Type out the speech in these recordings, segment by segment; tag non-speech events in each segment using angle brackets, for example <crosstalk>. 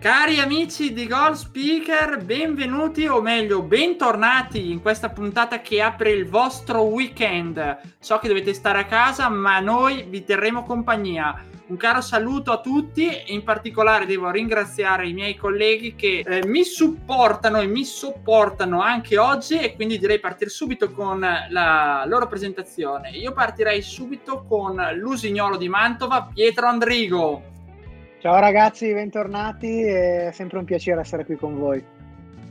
Cari amici di Goal Speaker, benvenuti o meglio bentornati in questa puntata che apre il vostro weekend. So che dovete stare a casa, ma noi vi terremo compagnia. Un caro saluto a tutti e in particolare devo ringraziare i miei colleghi che eh, mi supportano e mi sopportano anche oggi e quindi direi partire subito con la loro presentazione. Io partirei subito con l'usignolo di Mantova, Pietro Andrigo. Ciao ragazzi, bentornati, è sempre un piacere essere qui con voi.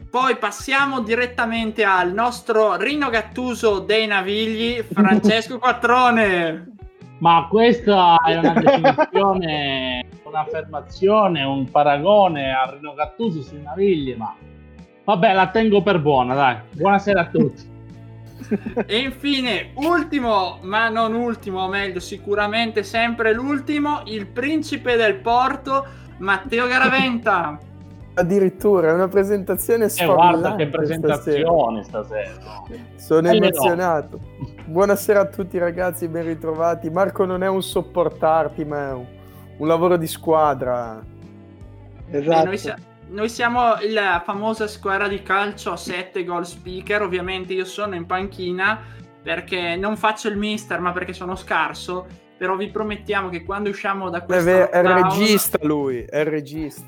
Poi passiamo direttamente al nostro Rino Gattuso dei Navigli, <laughs> Francesco Quattrone. Ma questa è una <laughs> definizione, un'affermazione, un paragone a Rino Gattuso sui Navigli, ma vabbè, la tengo per buona, dai. Buonasera a tutti e infine, ultimo, ma non ultimo, o meglio, sicuramente sempre l'ultimo, il principe del porto, Matteo Garaventa. <laughs> Addirittura, è una presentazione sfavillante. Eh, guarda che presentazione stasera. stasera. Sono emozionato. No. Buonasera a tutti ragazzi, ben ritrovati. Marco non è un sopportarti, ma è un, un lavoro di squadra. Esatto. Beh, noi, siamo, noi siamo la famosa squadra di calcio a 7 goal speaker. Ovviamente io sono in panchina perché non faccio il mister, ma perché sono scarso. Però vi promettiamo che quando usciamo da questo. È, è il regista lui, è il regista.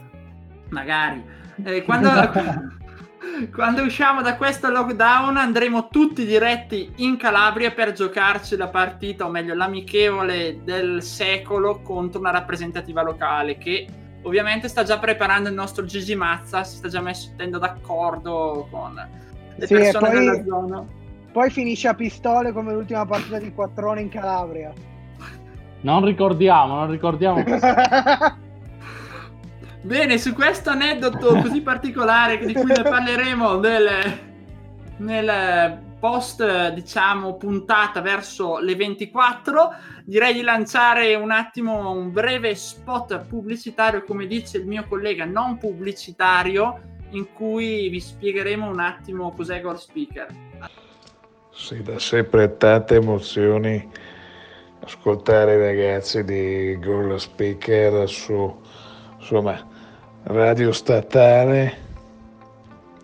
Magari. Eh, quando, <laughs> quando usciamo da questo lockdown andremo tutti diretti in Calabria per giocarci la partita, o meglio l'amichevole del secolo contro una rappresentativa locale che Ovviamente sta già preparando il nostro Gigi Mazza, si sta già mettendo d'accordo con le sì, persone poi, della zona. Poi finisce a pistole come l'ultima partita di Quattrone in Calabria. Non ricordiamo, non ricordiamo. <laughs> Bene, su questo aneddoto così particolare di cui ne parleremo nel, nel post, diciamo, puntata verso le 24, direi di lanciare un attimo un breve spot pubblicitario, come dice il mio collega, non pubblicitario, in cui vi spiegheremo un attimo cos'è Goal Speaker. Sì, da sempre tante emozioni ascoltare i ragazzi di Goal Speaker su insomma, radio statale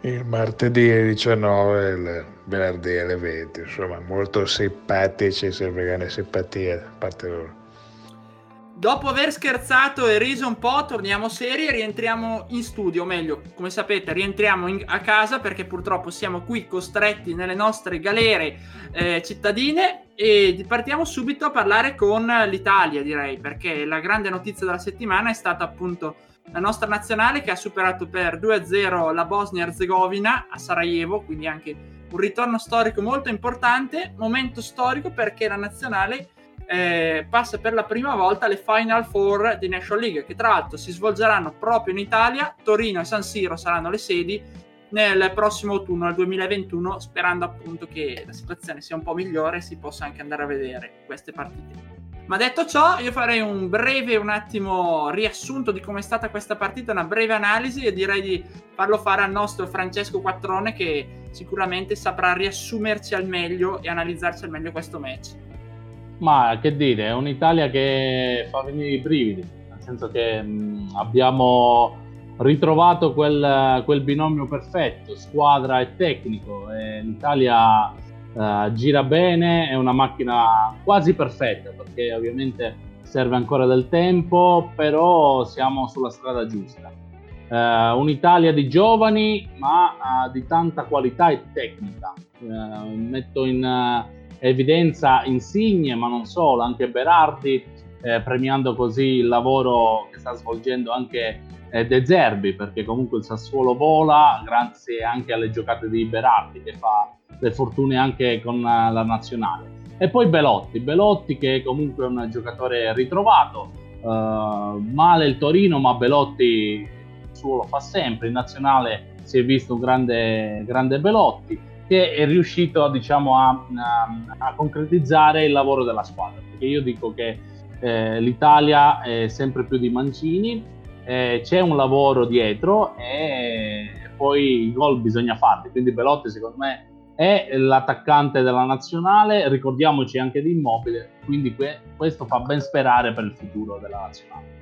il martedì alle 19 il venerdì alle 20, insomma molto simpatici, sempre grande simpatia da parte loro. Dopo aver scherzato e riso un po', torniamo seri e rientriamo in studio, o meglio, come sapete, rientriamo in, a casa perché purtroppo siamo qui costretti nelle nostre galere eh, cittadine e partiamo subito a parlare con l'Italia, direi, perché la grande notizia della settimana è stata appunto la nostra nazionale che ha superato per 2-0 la Bosnia-Herzegovina a Sarajevo, quindi anche un ritorno storico molto importante, momento storico perché la nazionale eh, passa per la prima volta alle Final Four di National League, che tra l'altro si svolgeranno proprio in Italia, Torino e San Siro saranno le sedi nel prossimo autunno, nel 2021, sperando appunto che la situazione sia un po' migliore e si possa anche andare a vedere queste partite. Ma detto ciò, io farei un breve, un attimo riassunto di come è stata questa partita, una breve analisi e direi di farlo fare al nostro Francesco Quattrone che sicuramente saprà riassumerci al meglio e analizzarci al meglio questo match. Ma che dire, è un'Italia che fa venire i brividi, nel senso che mh, abbiamo ritrovato quel, quel, binomio perfetto, squadra e tecnico. E L'Italia uh, gira bene, è una macchina quasi perfetta perché ovviamente serve ancora del tempo, però siamo sulla strada giusta. Uh, un'Italia di giovani ma uh, di tanta qualità e tecnica. metto in evidenza Insigne, ma non solo, anche Berardi, eh, premiando così il lavoro che sta svolgendo anche eh, De Zerbi, perché comunque il Sassuolo vola grazie anche alle giocate di Berardi che fa le fortune anche con eh, la nazionale. E poi Belotti, Belotti che comunque è un giocatore ritrovato, uh, male il Torino ma Belotti suo lo fa sempre, in nazionale si è visto un grande, grande Belotti che è riuscito diciamo, a, a, a, concretizzare il lavoro della squadra. Perché io dico che eh, l'Italia è sempre più di Mancini, eh, c'è un lavoro dietro e poi i gol bisogna farli. Quindi Belotti secondo me è l'attaccante della nazionale, ricordiamoci anche di Immobile, quindi que- questo fa ben sperare per il futuro della nazionale.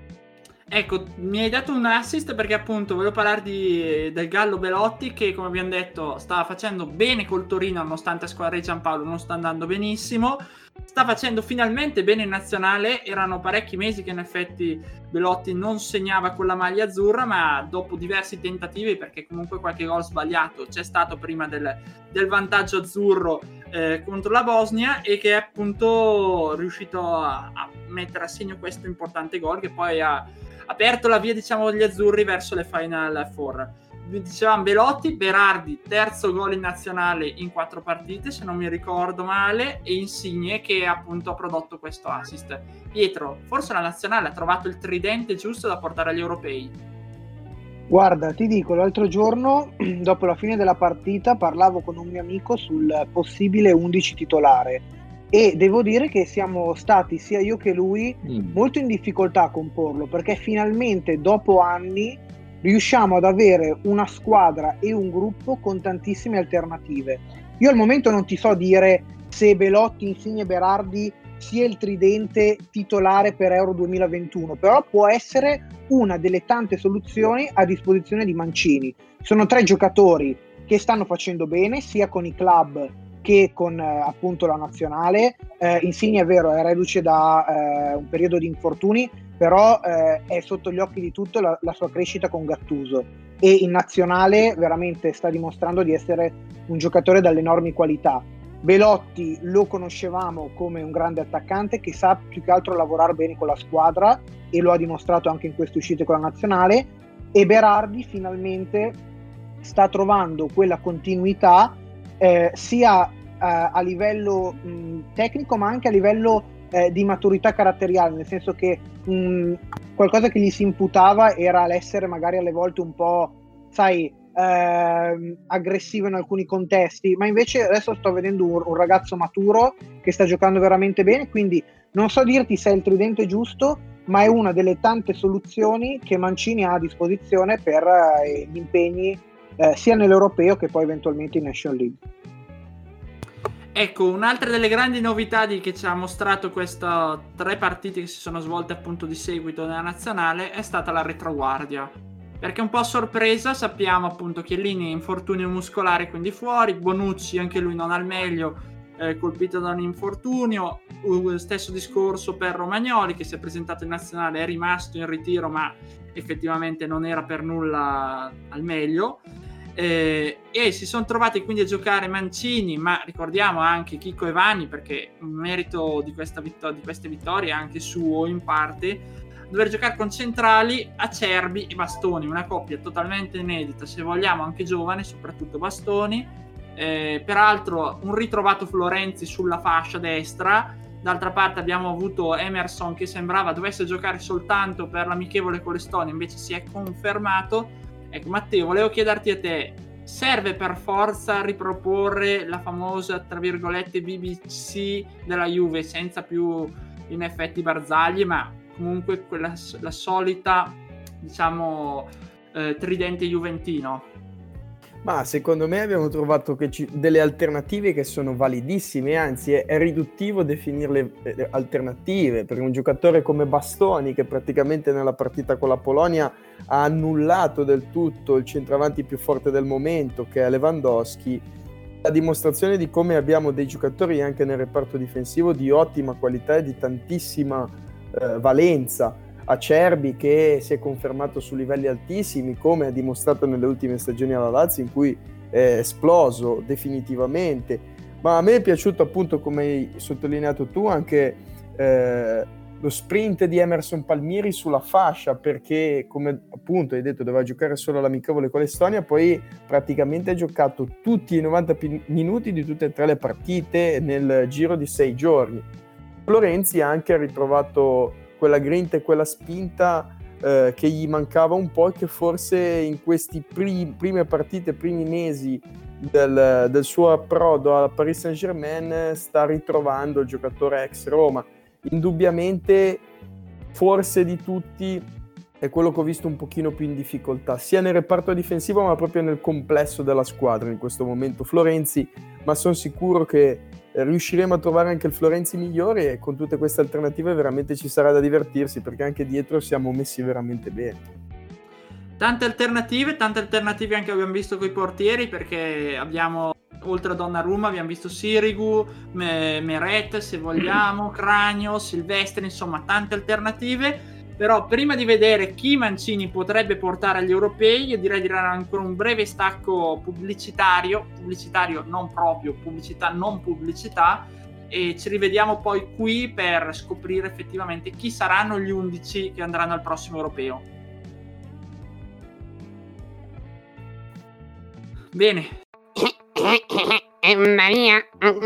Ecco, mi hai dato un assist perché appunto volevo parlare di, del Gallo Belotti che come abbiamo detto stava facendo bene col Torino nonostante a squadra di Giampaolo non sta andando benissimo sta facendo finalmente bene in nazionale. Erano parecchi mesi che in effetti Belotti non segnava con la maglia azzurra, ma dopo diversi tentativi, perché comunque qualche gol sbagliato c'è stato prima del, del vantaggio azzurro eh, contro la Bosnia e che è appunto riuscito a, a mettere a segno questo importante gol che poi ha aperto la via diciamo degli azzurri verso le Final Four dicevamo Belotti, Berardi, terzo gol in nazionale in quattro partite, se non mi ricordo male, e Insigne che appunto ha prodotto questo assist. Pietro, forse la nazionale ha trovato il tridente giusto da portare agli europei. Guarda, ti dico, l'altro giorno, <clears throat> dopo la fine della partita, parlavo con un mio amico sul possibile 11 titolare e devo dire che siamo stati, sia io che lui, mm. molto in difficoltà a comporlo, perché finalmente dopo anni riusciamo ad avere una squadra e un gruppo con tantissime alternative. Io al momento non ti so dire se Belotti, Insigne Berardi sia il tridente titolare per Euro 2021, però può essere una delle tante soluzioni a disposizione di Mancini. Sono tre giocatori che stanno facendo bene sia con i club che con eh, appunto la nazionale. Eh, Insigne è vero, è reduce da eh, un periodo di infortuni, però eh, è sotto gli occhi di tutto la, la, sua crescita con Gattuso e in nazionale veramente sta dimostrando di essere un giocatore dalle enormi qualità. Belotti lo conoscevamo come un grande attaccante che sa più che altro lavorare bene con la squadra e lo ha dimostrato anche in queste uscite con la nazionale e Berardi finalmente sta trovando quella continuità eh, sia eh, a livello mh, tecnico ma anche a livello eh, di maturità caratteriale, nel senso che mh, qualcosa che gli si imputava era l'essere magari alle volte un po', sai, eh, aggressivo in alcuni contesti, ma invece adesso sto vedendo un, un, ragazzo maturo che sta giocando veramente bene, quindi non so dirti se è il tridente giusto, ma è una delle tante soluzioni che Mancini ha a disposizione per eh, gli impegni eh, sia nell'europeo che poi eventualmente in National League. Ecco, un'altra delle grandi novità di che ci ha mostrato queste tre partite che si sono svolte appunto di seguito nella nazionale è stata la retroguardia. Perché un po' a sorpresa sappiamo appunto che Lini è infortunio muscolare, quindi fuori, Bonucci anche lui non al meglio, eh, colpito da un infortunio, uh, stesso discorso per Romagnoli che si è presentato in nazionale, è rimasto in ritiro ma effettivamente non era per nulla al meglio eh, e si sono trovati quindi a giocare Mancini, ma ricordiamo anche Chico e Vanni perché merito di, vittor- di queste vittorie anche suo in parte, dover giocare con centrali, Acerbi e Bastoni, una coppia totalmente inedita, se vogliamo anche giovane, soprattutto Bastoni. Eh, peraltro un ritrovato Florenzi sulla fascia destra, d'altra parte abbiamo avuto Emerson che sembrava dovesse giocare soltanto per l'amichevole con l'Estonia, invece si è confermato Ecco, Matteo, volevo chiederti a te, serve per forza riproporre la famosa, tra virgolette, BBC della Juve senza più in effetti Barzagli, ma comunque quella, la solita, diciamo, eh, tridente juventino? Ma secondo me abbiamo trovato ci, delle alternative che sono validissime, anzi è, è riduttivo definirle eh, alternative, perché un giocatore come Bastoni, che praticamente nella partita con la Polonia ha annullato del tutto il centravanti più forte del momento, che è Lewandowski, la dimostrazione di come abbiamo dei giocatori anche nel reparto difensivo di ottima qualità e di tantissima eh, valenza Acerbi che si è confermato su livelli altissimi, come ha dimostrato nelle ultime stagioni alla Lazio, in cui è esploso definitivamente. Ma a me è piaciuto appunto, come hai sottolineato tu, anche eh, lo sprint di Emerson Palmieri sulla fascia, perché come appunto hai detto doveva giocare solo l'amichevole con l'Estonia, poi praticamente ha giocato tutti i 90 minuti di tutte e tre le partite nel giro di sei giorni. Florenzi ha anche ritrovato quella grinta e quella spinta eh, che gli mancava un po' e che forse in queste prim- prime partite, primi mesi del, del, suo approdo al Paris Saint Germain sta ritrovando il giocatore ex Roma. Indubbiamente, forse di tutti, è quello che ho visto un pochino più in difficoltà, sia nel reparto difensivo ma proprio nel complesso della squadra in questo momento. Florenzi, ma sono sicuro che riusciremo a trovare anche il Florenzi migliore e con tutte queste alternative veramente ci sarà da divertirsi perché anche dietro siamo messi veramente bene. Tante alternative, tante alternative anche abbiamo visto con i portieri perché abbiamo oltre a Donnarumma abbiamo visto Sirigu, Meret se vogliamo, <clears throat> Cranio, Silvestri, insomma tante alternative però prima di vedere chi Mancini potrebbe portare agli europei, io direi di dare ancora un breve stacco pubblicitario, pubblicitario non proprio, pubblicità non pubblicità, e ci rivediamo poi qui per scoprire effettivamente chi saranno gli 11 che andranno al prossimo europeo. Bene. Maria,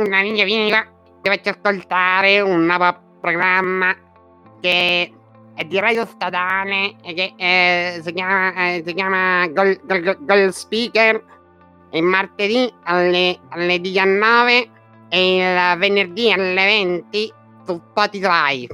Maria, vieni qua, dovete ascoltare un nuovo programma che è di radio statale che eh, si chiama, eh, si chiama Gold, Gold, Gold Speaker il martedì alle, alle 19 e il venerdì alle 20 su Spotify.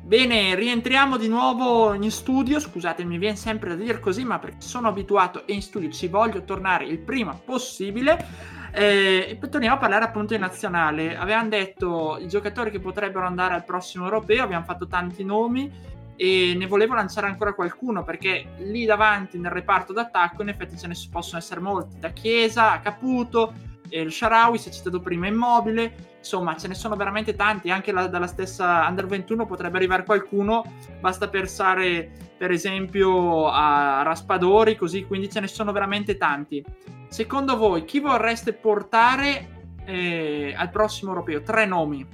Bene, rientriamo di nuovo in studio. Scusate, mi viene sempre da dire così, ma perché sono abituato e in studio ci voglio tornare il prima possibile. Eh, e torniamo a parlare appunto di nazionale. Avevamo detto i giocatori che potrebbero andare al prossimo europeo, abbiamo fatto tanti nomi e ne volevo lanciare ancora qualcuno perché lì davanti nel reparto d'attacco in effetti ce ne possono essere molti, da Chiesa a Caputo, il Sharawi si è citato prima Immobile, insomma ce ne sono veramente tanti, anche la, dalla stessa Under 21 potrebbe arrivare qualcuno, basta pensare per esempio a Raspadori, così quindi ce ne sono veramente tanti. Secondo voi chi vorreste portare eh, al prossimo europeo? Tre nomi.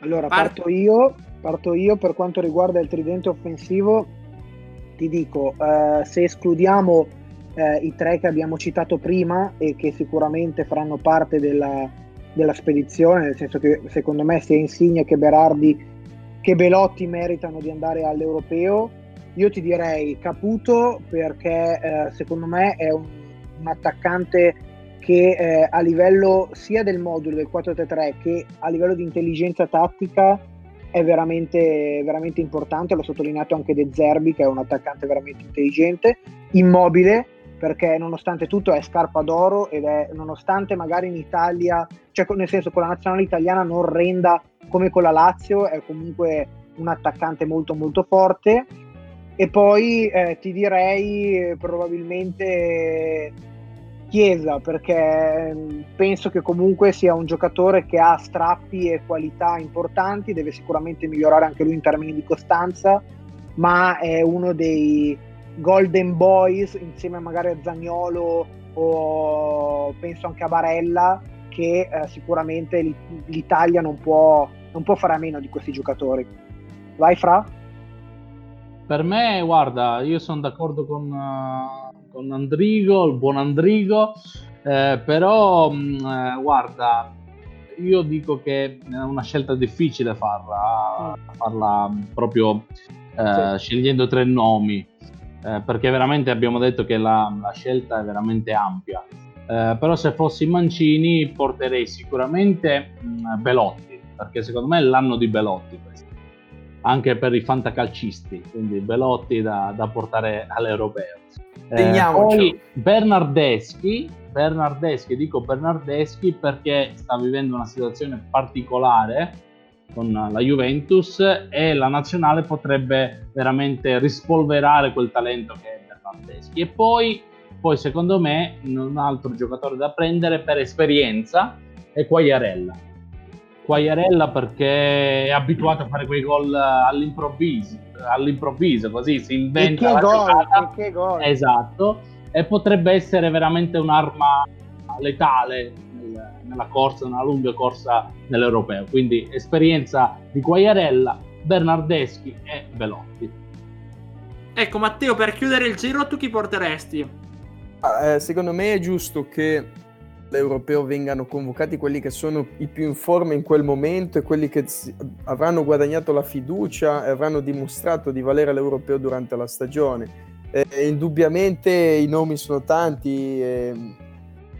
Allora, parto io, parto io per quanto riguarda il tridente offensivo, ti dico, eh, se escludiamo eh, i tre che abbiamo citato prima e che sicuramente faranno parte della, della spedizione, nel senso che secondo me sia Insigne che Berardi che Belotti meritano di andare all'europeo, io ti direi Caputo perché eh, secondo me è un, un attaccante che eh, a livello sia del modulo del 4-3-3 che a livello di intelligenza tattica è veramente, veramente importante, l'ho sottolineato anche De Zerbi che è un attaccante veramente intelligente, immobile perché nonostante tutto è scarpa d'oro ed è nonostante magari in Italia, cioè nel senso con la nazionale italiana non renda come con la Lazio, è comunque un attaccante molto molto forte. E poi eh, ti direi eh, probabilmente Chiesa perché mm, penso che comunque sia un giocatore che ha strappi e qualità importanti, deve sicuramente migliorare anche lui in termini di costanza, ma è uno dei golden boys insieme magari a Zagnolo o penso anche a Barella che eh, sicuramente l'Italia non può, non può fare a meno di questi giocatori. Vai Fra? Per me, guarda, io sono d'accordo con, uh, con Andrigo, il buon Andrigo, eh, però mh, mm, eh, guarda, io dico che è una scelta difficile farla, farla proprio eh, sì. scegliendo tre nomi, eh, perché veramente abbiamo detto che la, la scelta è veramente ampia. Eh, però se fossi Mancini porterei sicuramente mh, mm, Belotti, perché secondo me è l'anno di Belotti questo anche per i fantacalcisti, quindi Belotti da, da portare all'europeo. Eh, Bernardeschi, Bernardeschi, dico Bernardeschi perché sta vivendo una situazione particolare con la Juventus e la nazionale potrebbe veramente rispolverare quel talento che è Bernardeschi. E poi, poi secondo me, un altro giocatore da prendere per esperienza è Quagliarella Quagliarella perché è abituato a fare quei gol all'improvviso, all'improvviso così si inventa e che gol, che gol. Esatto, e potrebbe essere veramente un'arma letale nella corsa, una lunga corsa nell'europeo. Quindi esperienza di Quagliarella, Bernardeschi e Velotti. Ecco Matteo, per chiudere il giro tu chi porteresti? Ah, eh, secondo me è giusto che l'europeo vengano convocati quelli che sono i più in forma in quel momento e quelli che avranno guadagnato la fiducia e avranno dimostrato di valere l'europeo durante la stagione. Eh, indubbiamente i nomi sono tanti, eh,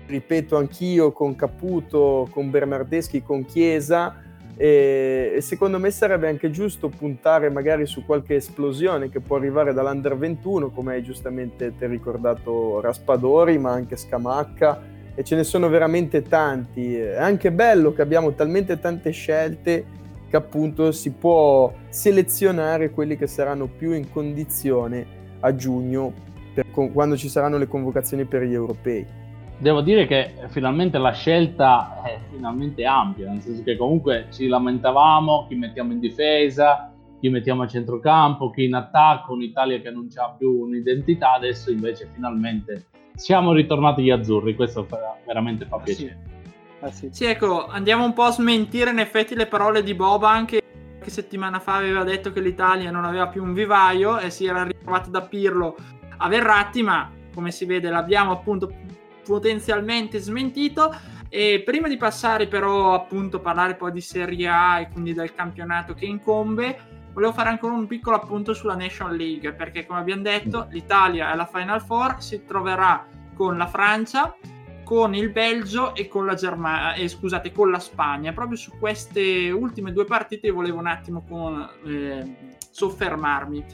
ripeto anch'io con Caputo, con Bernardeschi, con Chiesa e, secondo me sarebbe anche giusto puntare magari su qualche esplosione che può arrivare dall'Under 21 come hai giustamente ti ricordato Raspadori ma anche Scamacca e ce ne sono veramente tanti. È anche bello che abbiamo talmente tante scelte che appunto si può selezionare quelli che saranno più in condizione a giugno per, quando ci saranno le convocazioni per gli europei devo dire che finalmente la scelta è finalmente ampia, nel senso che comunque ci lamentavamo chi mettiamo in difesa, chi mettiamo a centrocampo, chi in attacco, un'Italia che non ha più un'identità, adesso invece finalmente siamo ritornati gli azzurri, questo veramente fa piacere. Ah, sì. sì. ecco, andiamo un po' a smentire in effetti le parole di Boban che qualche settimana fa aveva detto che l'Italia non aveva più un vivaio e si era ritrovato da Pirlo a Verratti, ma come si vede l'abbiamo appunto potenzialmente smentito. E prima di passare però appunto a parlare poi di Serie A e quindi del campionato che incombe, volevo fare ancora un piccolo appunto sulla Nation League, perché come abbiamo detto l'Italia è la Final Four, si troverà con la Francia, con il Belgio e con la Germania, eh, scusate, con la Spagna. Proprio su queste ultime due partite volevo un attimo con, eh, soffermarmi.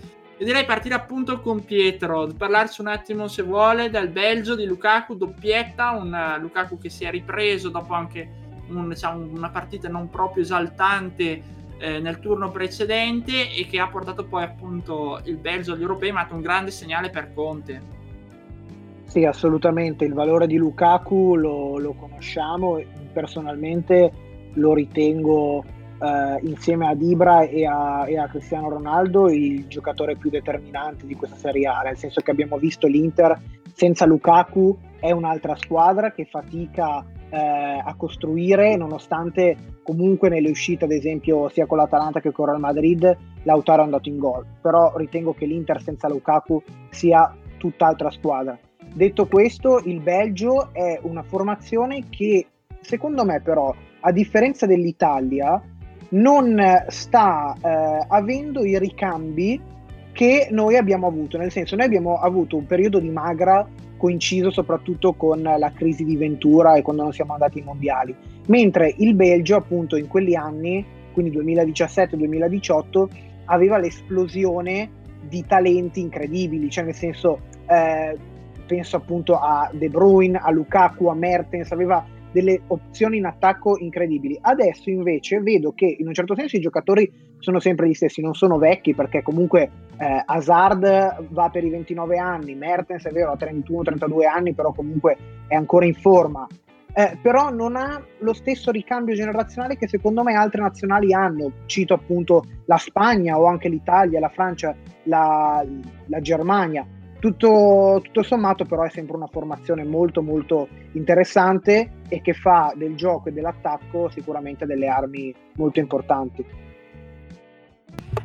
E direi partire appunto con Pietro, parlarci un attimo se vuole del Belgio di Lukaku, doppietta, un uh, Lukaku che si è ripreso dopo anche un, diciamo, una partita non proprio esaltante eh, nel turno precedente e che ha portato poi appunto il Belgio agli europei, ma ha dato un grande segnale per Conte. Sì, assolutamente, il valore di Lukaku lo, lo conosciamo, personalmente lo ritengo eh, insieme ad Ibra e a, e a, Cristiano Ronaldo il giocatore più determinante di questa Serie A, nel senso che abbiamo visto l'Inter senza Lukaku è un'altra squadra che fatica eh, a costruire nonostante comunque nelle uscite ad esempio sia con l'Atalanta che con il Real Madrid Lautaro è andato in gol. Però ritengo che l'Inter senza Lukaku sia tutt'altra squadra. Detto questo il Belgio è una formazione che secondo me però a differenza dell'Italia non sta eh, avendo i ricambi che noi abbiamo avuto, nel senso noi abbiamo avuto un periodo di magra coinciso soprattutto con la crisi di Ventura e quando non siamo andati ai mondiali, mentre il Belgio appunto in quegli anni, quindi 2017-2018, aveva l'esplosione di talenti incredibili, cioè nel senso eh, penso appunto a De Bruyne, a Lukaku, a Mertens, aveva delle opzioni in attacco incredibili. Adesso invece vedo che in un certo senso i giocatori sono sempre gli stessi, non sono vecchi perché comunque eh, Hazard va per i 29 anni, Mertens è vero ha 31-32 anni però comunque è ancora in forma. Eh, però non ha lo stesso ricambio generazionale che secondo me altre nazionali hanno. Cito appunto la Spagna o anche l'Italia, la Francia, la, la Germania tutto, tutto, sommato però è sempre una formazione molto molto interessante e che fa del gioco e dell'attacco sicuramente delle armi molto importanti.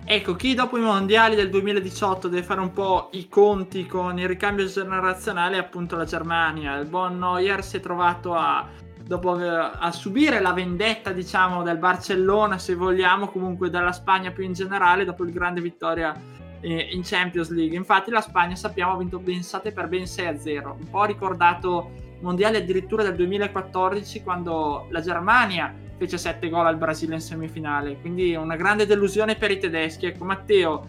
Ecco, chi dopo i mondiali del 2018 deve fare un po' i conti con il ricambio generazionale è appunto la Germania. Il buon Neuer si è trovato a, dopo, a subire la vendetta, diciamo, del Barcellona, se vogliamo, comunque dalla Spagna più in generale, dopo il grande vittoria in Champions League. Infatti la Spagna sappiamo ha vinto pensate per ben 6-0, un po' ricordato mondiale addirittura del 2014 quando la Germania fece 7 gol al Brasile in semifinale, quindi una grande delusione per i tedeschi. Ecco Matteo,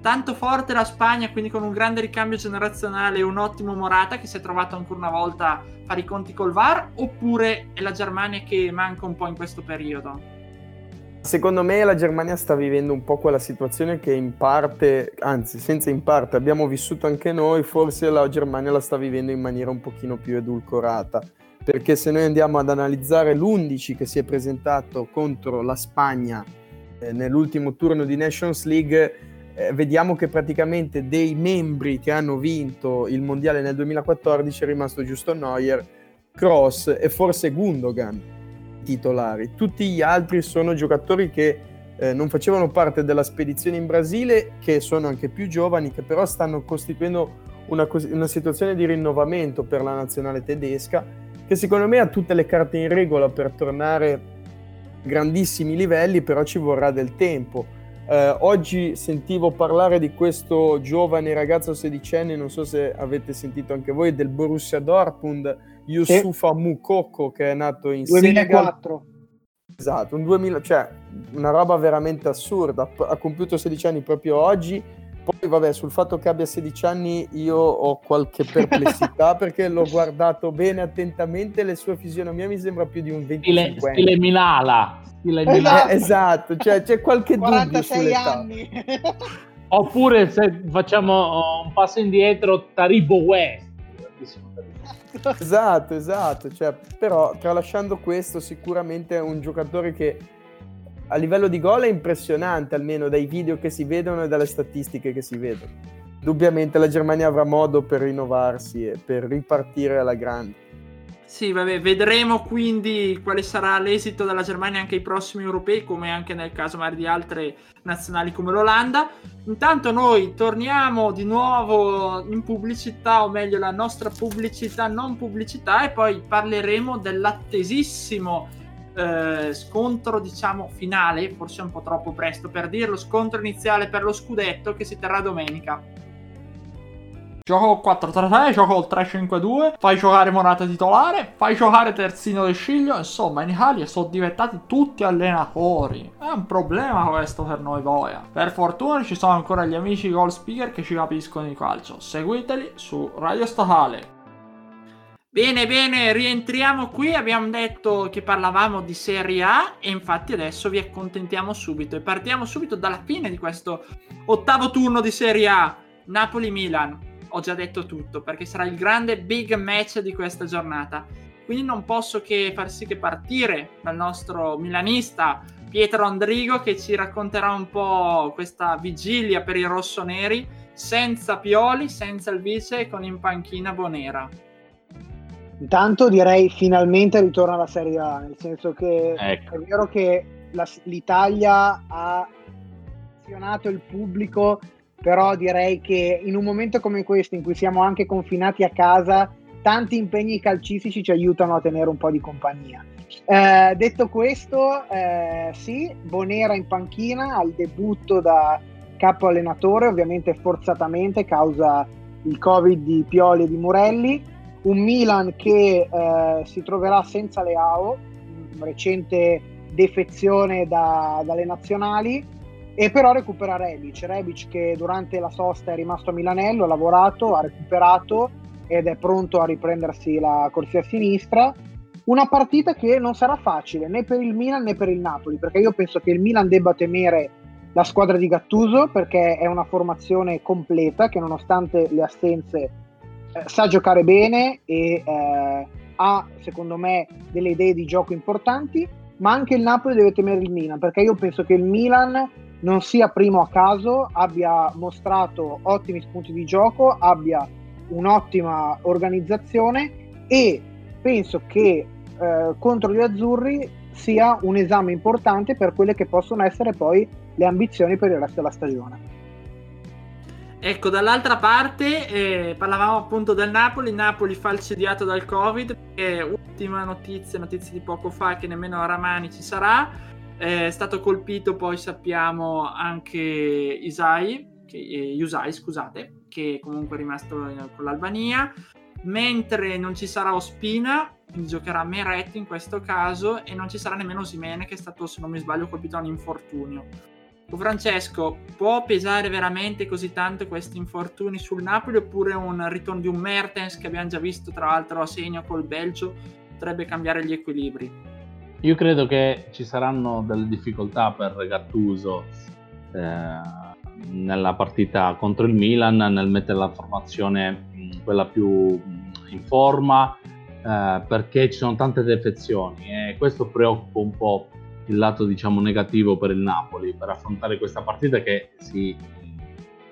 tanto forte la Spagna, quindi con un grande ricambio generazionale e un ottimo Morata che si è trovato ancora una volta a fare i conti col VAR, oppure è la Germania che manca un po' in questo periodo? Secondo me la Germania sta vivendo un po' quella situazione che in parte, anzi senza in parte, abbiamo vissuto anche noi, forse la Germania la sta vivendo in maniera un pochino più edulcorata. Perché se noi andiamo ad analizzare l'11 che si è presentato contro la Spagna eh, nell'ultimo turno di Nations League, eh, vediamo che praticamente dei membri che hanno vinto il mondiale nel 2014 è rimasto giusto Neuer, Cross e forse Gundogan titolari. Tutti gli altri sono giocatori che eh, non facevano parte della spedizione in Brasile, che sono anche più giovani, che però stanno costituendo una, una situazione di rinnovamento per la nazionale tedesca che secondo me ha tutte le carte in regola per tornare a grandissimi livelli, però ci vorrà del tempo. Eh, oggi sentivo parlare di questo giovane ragazzo sedicenne, non so se avete sentito anche voi, del Borussia Dortmund, Yusufa sì. Mukoko, che è nato in 2004. Senegal. Esatto, un 2000, cioè una roba veramente assurda. Ha compiuto 16 anni proprio oggi poi, vabbè, sul fatto che abbia 16 anni io ho qualche perplessità <laughs> perché l'ho guardato bene attentamente. Le sue fisionomie mi sembra più di un 25 stile, stile Minala. Stile esatto. Minala. esatto, cioè c'è qualche 46 dubbio anni. Oppure se facciamo un passo indietro, Taribo West. Esatto, esatto. Cioè, però, tralasciando questo, sicuramente è un giocatore che a livello di gol è impressionante, almeno dai video che si vedono e dalle statistiche che si vedono. Indubbiamente la Germania avrà modo per rinnovarsi e per ripartire alla grande. Sì, vabbè, vedremo quindi quale sarà l'esito della Germania anche ai prossimi europei, come anche nel caso magari di altre nazionali come l'Olanda. Intanto noi torniamo di nuovo in pubblicità, o meglio la nostra pubblicità non pubblicità, e poi parleremo dell'attesissimo eh, scontro, diciamo, finale, forse un po' troppo presto per dirlo, scontro iniziale per lo scudetto che si terrà domenica. Gioco 4-3-3, gioco il 3-5-2, fai giocare Morata titolare, fai giocare Terzino del Sciglio, insomma in Italia sono diventati tutti allenatori. È un problema questo per noi boia. Per fortuna ci sono ancora gli amici goal speaker che ci capiscono di calcio. Seguiteli su Radio Statale. Bene, bene, rientriamo qui. Abbiamo detto che parlavamo di Serie A e infatti adesso vi accontentiamo subito e partiamo subito dalla fine di questo ottavo turno di Serie A. Napoli-Milan. Ho già detto tutto perché sarà il grande big match di questa giornata. Quindi non posso che far sì che partire dal nostro milanista Pietro Andrigo che ci racconterà un po' questa vigilia per i rossoneri senza Pioli, senza il vice con in panchina Bonera. Intanto direi finalmente ritorna alla Serie A, nel senso che ecco. è vero che la, l'Italia ha azionato il pubblico, però direi che in un momento come questo, in cui siamo anche confinati a casa, tanti impegni calcistici ci aiutano a tenere un po' di compagnia. Eh, detto questo, eh, sì, Bonera in panchina al debutto da capo allenatore, ovviamente forzatamente causa il Covid di Pioli e di Morelli un Milan che eh, si troverà senza Leao, recente defezione da, dalle nazionali, e però recupera Rebic, Rebic che durante la sosta è rimasto a Milanello, ha lavorato, ha recuperato ed è pronto a riprendersi la corsia sinistra. Una partita che non sarà facile né per il Milan né per il Napoli, perché io penso che il Milan debba temere la squadra di Gattuso perché è una formazione completa che nonostante le assenze eh, sa giocare bene e eh, ha, secondo me, delle idee di gioco importanti, ma anche il Napoli deve temere il Milan, perché io penso che il Milan non sia primo a caso, abbia mostrato ottimi spunti di gioco, abbia un'ottima organizzazione e penso che eh, contro gli azzurri sia un esame importante per quelle che possono essere poi le ambizioni per il resto della stagione. Ecco, dall'altra parte eh, parlavamo appunto del Napoli, Napoli falcidiato dal Covid, e ultima notizia, notizia di poco fa che nemmeno a Ramani ci sarà, è stato colpito poi sappiamo anche Isai, che, eh, Usai scusate, che comunque è rimasto con l'Albania, mentre non ci sarà Ospina, quindi giocherà Meretti in questo caso, e non ci sarà nemmeno Simene che è stato, se non mi sbaglio, colpito da un infortunio. Francesco, può pesare veramente così tanto questi infortuni sul Napoli oppure un ritorno di un Mertens che abbiamo già visto tra l'altro a segno col Belgio potrebbe cambiare gli equilibri? Io credo che ci saranno delle difficoltà per Gattuso eh, nella partita contro il Milan nel mettere la formazione mh, quella più mh, in forma eh, perché ci sono tante defezioni e questo preoccupa un po' il lato diciamo negativo per il Napoli per affrontare questa partita che si,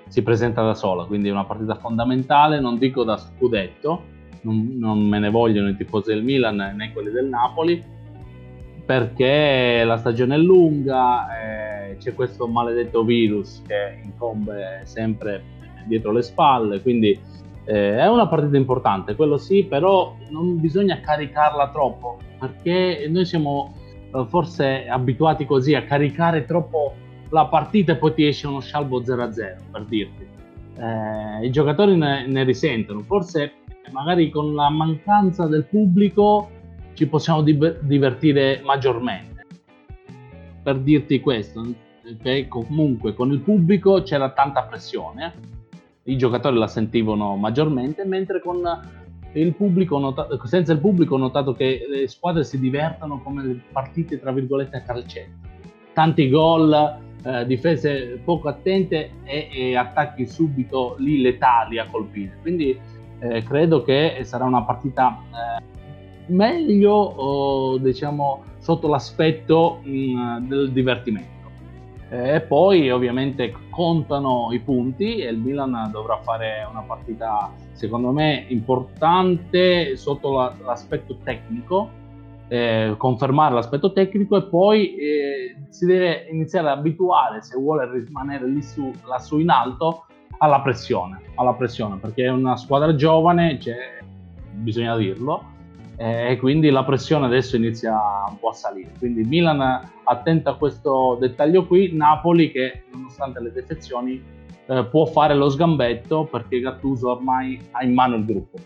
si presenta da sola, quindi è una partita fondamentale, non dico da scudetto, non, non me ne vogliono i tifosi del Milan né quelli del Napoli, perché la stagione è lunga, eh, c'è questo maledetto virus che incombe sempre dietro le spalle, quindi Eh, è una partita importante, quello sì, però non bisogna caricarla troppo, perché noi siamo eh, forse abituati così a caricare troppo la partita e poi ti esce uno scialbo 0-0, per dirti. Eh, I giocatori ne, ne risentono, forse magari con la mancanza del pubblico ci possiamo di- divertire maggiormente. Per dirti questo, che comunque con il pubblico c'era tanta pressione, i giocatori la sentivano maggiormente, mentre con il pubblico notato, senza il pubblico ho notato che le squadre si divertono come partite tra virgolette a calcetto. Tanti gol, eh, difese poco attente e, e, attacchi subito lì letali a colpire. Quindi eh, credo che sarà una partita eh, meglio o, diciamo sotto l'aspetto mh, mm, del divertimento. E poi ovviamente contano i punti e il Milan dovrà fare una partita secondo me importante sotto la, l'aspetto tecnico, eh, confermare l'aspetto tecnico e poi eh, si deve iniziare ad abituare se vuole rimanere lì su, lassù in alto alla pressione, alla pressione perché è una squadra giovane, cioè, bisogna dirlo, eh, e quindi la pressione adesso inizia un po' a salire. Quindi Milan attenta a questo dettaglio qui, Napoli che nonostante le defezioni eh, può fare lo sgambetto perché Gattuso ormai ha in mano il gruppo.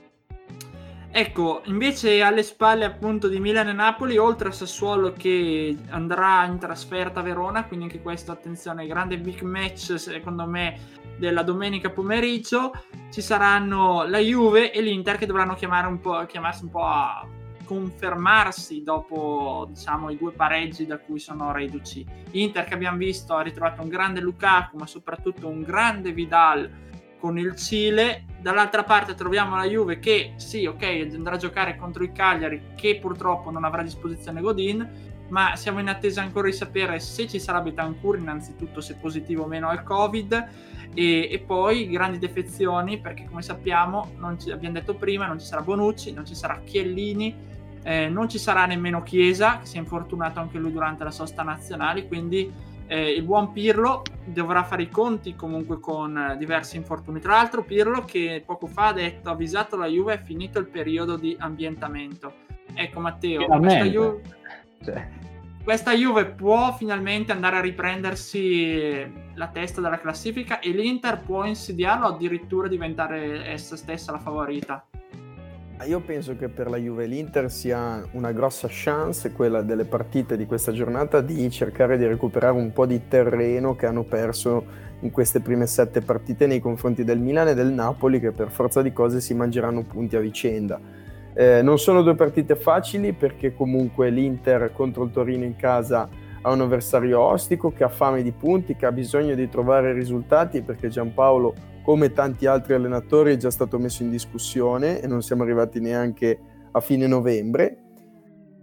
Ecco, invece alle spalle appunto di Milan e Napoli, oltre a Sassuolo che andrà in trasferta a Verona, quindi anche questo attenzione, grande big match secondo me della domenica pomeriggio, ci saranno la Juve e l'Inter che dovranno un chiamarsi un po' a confermarsi dopo diciamo, i due pareggi da cui sono reduci. Inter che abbiamo visto ha ritrovato un grande Lukaku, ma soprattutto un grande Vidal con il Cile. Dall'altra parte troviamo la Juve che sì, ok, andrà a giocare contro il Cagliari che purtroppo non avrà a disposizione Godin, ma siamo in attesa ancora di sapere se ci sarà Betancourt, innanzitutto se positivo o meno al Covid e, e poi grandi defezioni perché come sappiamo, ci, abbiamo detto prima, non ci sarà Bonucci, non ci sarà Chiellini, eh, non ci sarà nemmeno Chiesa, che si è infortunato anche lui durante la sosta nazionale, quindi eh, il buon Pirlo dovrà fare i conti comunque con eh, diversi infortuni. Tra l'altro Pirlo che poco fa ha detto, ha avvisato la Juve, è finito il periodo di ambientamento. Ecco Matteo, questa Juve... Cioè questa Juve può finalmente andare a riprendersi la testa della classifica e l'Inter può insidiarlo addirittura diventare essa stessa la favorita. Io penso che per la Juve l'Inter sia una grossa chance, quella delle partite di questa giornata, di cercare di recuperare un po' di terreno che hanno perso in queste prime sette partite nei confronti del Milan e del Napoli, che per forza di cose si mangeranno punti a vicenda. Eh, non sono due partite facili perché comunque l'Inter contro il Torino in casa ha un avversario ostico che ha fame di punti, che ha bisogno di trovare risultati perché Giampaolo, come tanti altri allenatori, è già stato messo in discussione e non siamo arrivati neanche a fine novembre.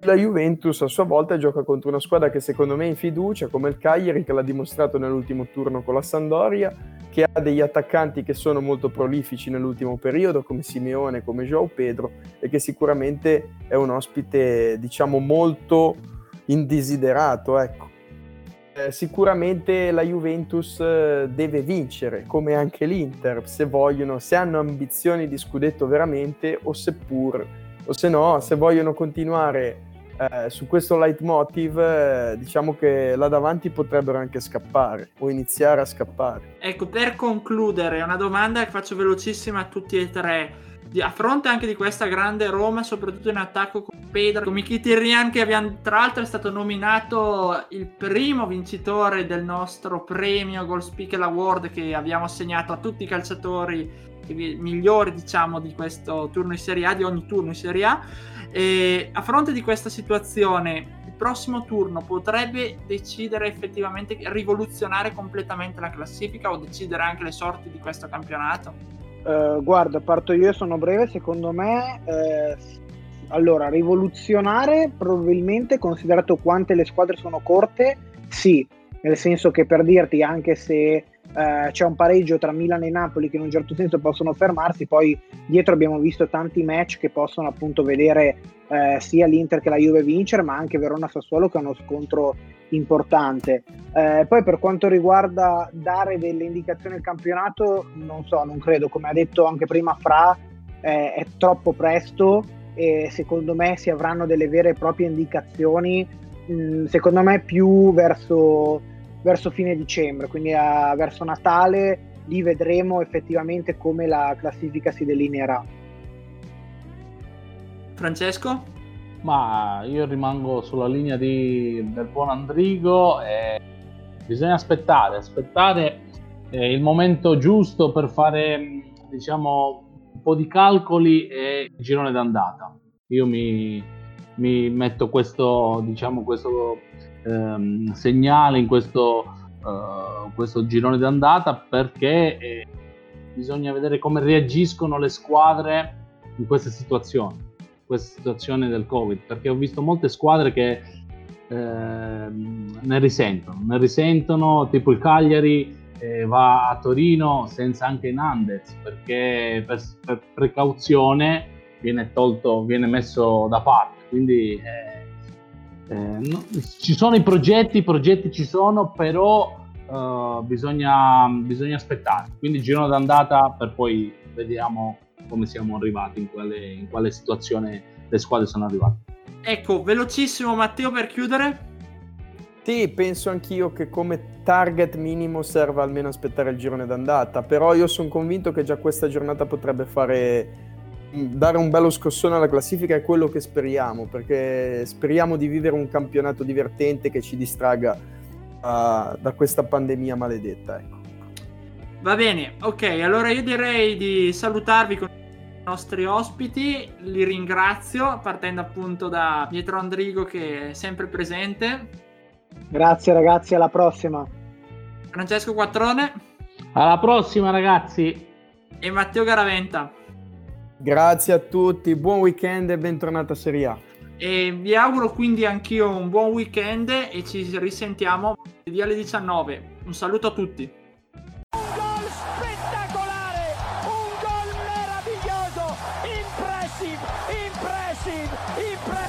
La Juventus a sua volta gioca contro una squadra che secondo me è in fiducia, come il Cagliari, che l'ha dimostrato nell'ultimo turno con la Sandoria, che ha degli attaccanti che sono molto prolifici nell'ultimo periodo, come Simeone, come Joao Pedro, e che sicuramente è un ospite, diciamo, molto indesiderato. Ecco. Eh, sicuramente la Juventus eh, deve vincere, come anche l'Inter, se vogliono, se hanno ambizioni di scudetto veramente, o seppur, o se no, se vogliono continuare eh, su questo leitmotiv eh, diciamo che là davanti potrebbero anche scappare o iniziare a scappare. Ecco, per concludere, una domanda che faccio velocissima a tutti e tre. A fronte anche di questa grande Roma, soprattutto in attacco con Pedro, con Mkhitaryan che abbiamo, tra l'altro è stato nominato il primo vincitore del nostro premio Goal Speaker Award che abbiamo assegnato a tutti i calciatori migliori diciamo di questo turno in Serie A, di ogni turno in Serie A e a fronte di questa situazione, il prossimo turno potrebbe decidere effettivamente rivoluzionare completamente la classifica o decidere anche le sorti di questo campionato? Uh, guarda, parto io, sono breve. Secondo me, eh, allora, rivoluzionare probabilmente, considerato quante le squadre sono corte, sì, nel senso che per dirti, anche se eh, c'è un pareggio tra Milan e Napoli che in un certo senso possono fermarsi, poi dietro abbiamo visto tanti match che possono appunto vedere eh, sia l'Inter che la Juve vincere, ma anche Verona-Sassuolo che è uno scontro importante. Eh, poi per quanto riguarda dare delle indicazioni al campionato, non so, non credo, come ha detto anche prima Fra, eh, è troppo presto e secondo me si avranno delle vere e proprie indicazioni, mh, mm, secondo me più verso, verso fine dicembre, quindi a, verso Natale lì vedremo effettivamente come la classifica si delineerà. Francesco? Ma io rimango sulla linea di, del buon Andrigo e bisogna aspettare, aspettare eh, il momento giusto per fare diciamo un po' di calcoli e il girone d'andata. Io mi, mi metto questo, diciamo, questo ehm, segnale in questo, uh, questo girone d'andata perché eh, bisogna vedere come reagiscono le squadre in queste situazioni questa situazione del Covid, perché ho visto molte squadre che eh, ne risentono, ne risentono, tipo il Cagliari eh, va a Torino senza anche Nandez, perché per, per, precauzione viene tolto, viene messo da parte, quindi eh, eh no, ci sono i progetti, i progetti ci sono, però Uh, bisogna, bisogna, aspettare. Quindi giro d'andata per poi vediamo come siamo arrivati, in quale, in quale situazione le squadre sono arrivate. Ecco, velocissimo Matteo per chiudere. Sì, penso anch'io che come target minimo serva almeno aspettare il girone d'andata, però io sono convinto che già questa giornata potrebbe fare mm, dare un bello scossone alla classifica è quello che speriamo, perché speriamo di vivere un campionato divertente che ci distraga uh, da questa pandemia maledetta. Ecco. Va bene, ok, allora io direi di salutarvi con i nostri ospiti, li ringrazio partendo appunto da Pietro Andrigo che è sempre presente. Grazie ragazzi, alla prossima. Francesco Quattrone. Alla prossima ragazzi. E Matteo Garaventa. Grazie a tutti, buon weekend e bentornata a Serie A. E vi auguro quindi anch'io un buon weekend e ci risentiamo via alle 19. Un saluto a tutti.